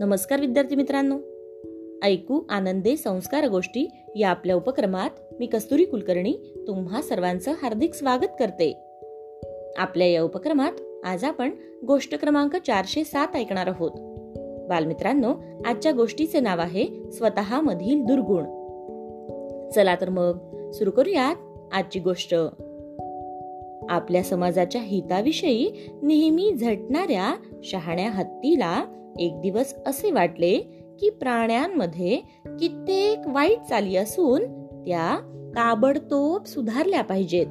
नमस्कार विद्यार्थी मित्रांनो. ऐकू आनंदे संस्कार गोष्टी या आपल्या उपक्रमात मी कस्तुरी कुलकर्णी तुम्हा सर्वांचं हार्दिक स्वागत करते. आपल्या या उपक्रमात आज आपण गोष्ट क्रमांक चारशे सात ऐकणार आहोत. बालमित्रांनो आजच्या गोष्टीचे नाव आहे स्वतःमधील दुर्गुण. चला तर मग सुरू करूयात आजची गोष्ट. आपल्या समाजाच्या हिताविषयी नेहमी झटणाऱ्या शहाण्या हत्तीला एक दिवस असे वाटले की प्राण्यांमध्ये कित्येक वाईट चाली असून त्या ताबडतोब सुधारल्या पाहिजेत.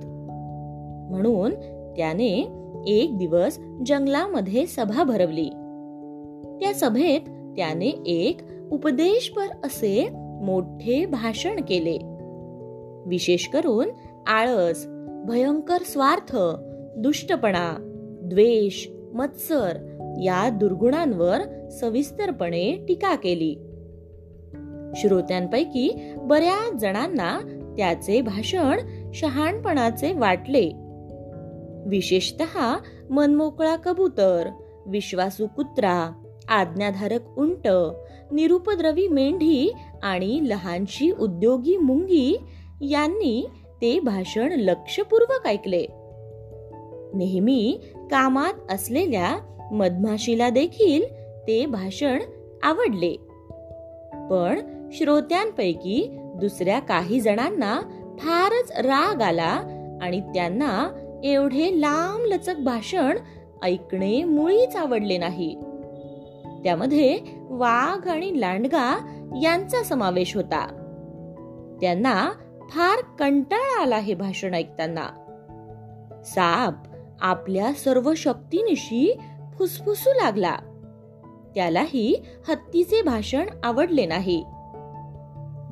म्हणून त्याने एक दिवस जंगलामध्ये सभा भरवली. त्या सभेत त्याने एक उपदेशपर असे मोठे भाषण केले. विशेष करून आळस भयंकर स्वार्थ दुष्टपणा द्वेष मत्सर या दुर्गुणांवर सविस्तरपणे टीका केली. श्रोत्यांपैकी बऱ्याच जणांना त्याचे भाषण शहाणपणाचे वाटले. विशेषत मनमोकळा कबूतर विश्वासू कुत्रा आज्ञाधारक उंट निरुपद्रवी मेंढी आणि लहानशी उद्योगी मुंगी यांनी ते भाषण लक्षपूर्वक ऐकले. नेहमी कामात असलेल्या मधमाशीला देखील ते भाषण आवडले. पण श्रोत्यांपैकी दुसऱ्या काही जणांना फारच राग आला आणि त्यांना एवढे लांब लचक भाषण ऐकणे मुळीच आवडले नाही. त्यामध्ये वाघ आणि लांडगा यांचा समावेश होता. त्यांना फार कंटाळा आला हे भाषण ऐकताना. साप आपल्या सर्व शक्तीनिशी फुसफुसू लागला. त्यालाही हत्तीचे भाषण आवडले नाही.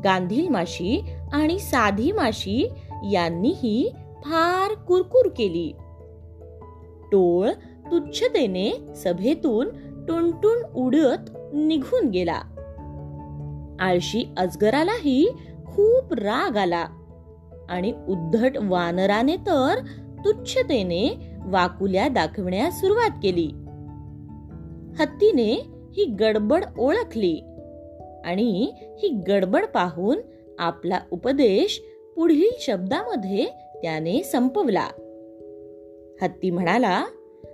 गांधील माशी आणि साधी माशी यांनीही फार कुरकुर केली. टोळ तुच्छतेने सभेतून टुनटुन उडत निघून गेला. आळशी अजगरालाही खूप राग आला आणि उद्धट वानराने तर तुच्छतेने वाकुल्या दाखवण्यास सुरुवात केली. हत्तीने ही गडबड ओळखली आणि ही गडबड पाहून आपला उपदेश पुढील शब्दामध्ये त्याने संपवला. हत्ती म्हणाला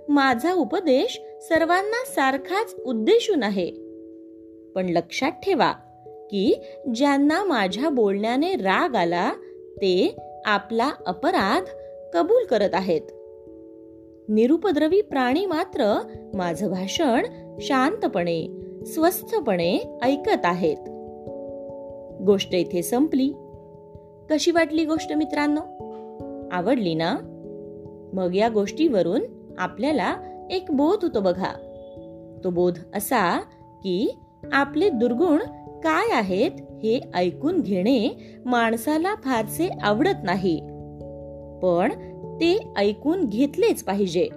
माझा उपदेश सर्वांना सारखाच उद्देशून आहे. पण लक्षात ठेवा की ज्यांना माझ्या बोलण्याने राग आला ते आपला अपराध कबूल करत आहेत. निरुपद्रवी प्राणी मात्र माझं भाषण शांतपणे स्वस्थपणे ऐकत आहेत. गोष्ट इथे संपली. कशी वाटली गोष्ट मित्रांनो? आवडली ना? मग या गोष्टीवरून आपल्याला एक बोध होतो बघा. तो बोध असा की आपले दुर्गुण काय आहेत हे ऐकून घेणे माणसाला फारसे आवडत नाही. पण ते ऐकून घेतलेच पाहिजे.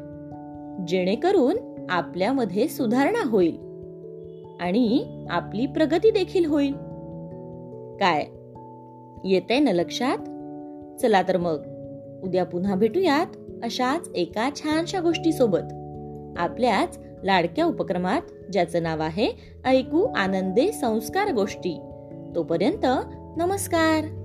जेणेकरून आपल्यामध्ये सुधारणा होईल. आणि आपली प्रगती देखील होईल. काय? येते ना लक्षात? चला तर मग. उद्या पुन्हा भेटूयात अशाच एका छानशा गोष्टीसोबत. आपल्याच लाडक्या उपक्रमात ज्याचं नाव आहे ऐकू आनंदे संस्कार गोष्टी. तोपर्यंत नमस्कार.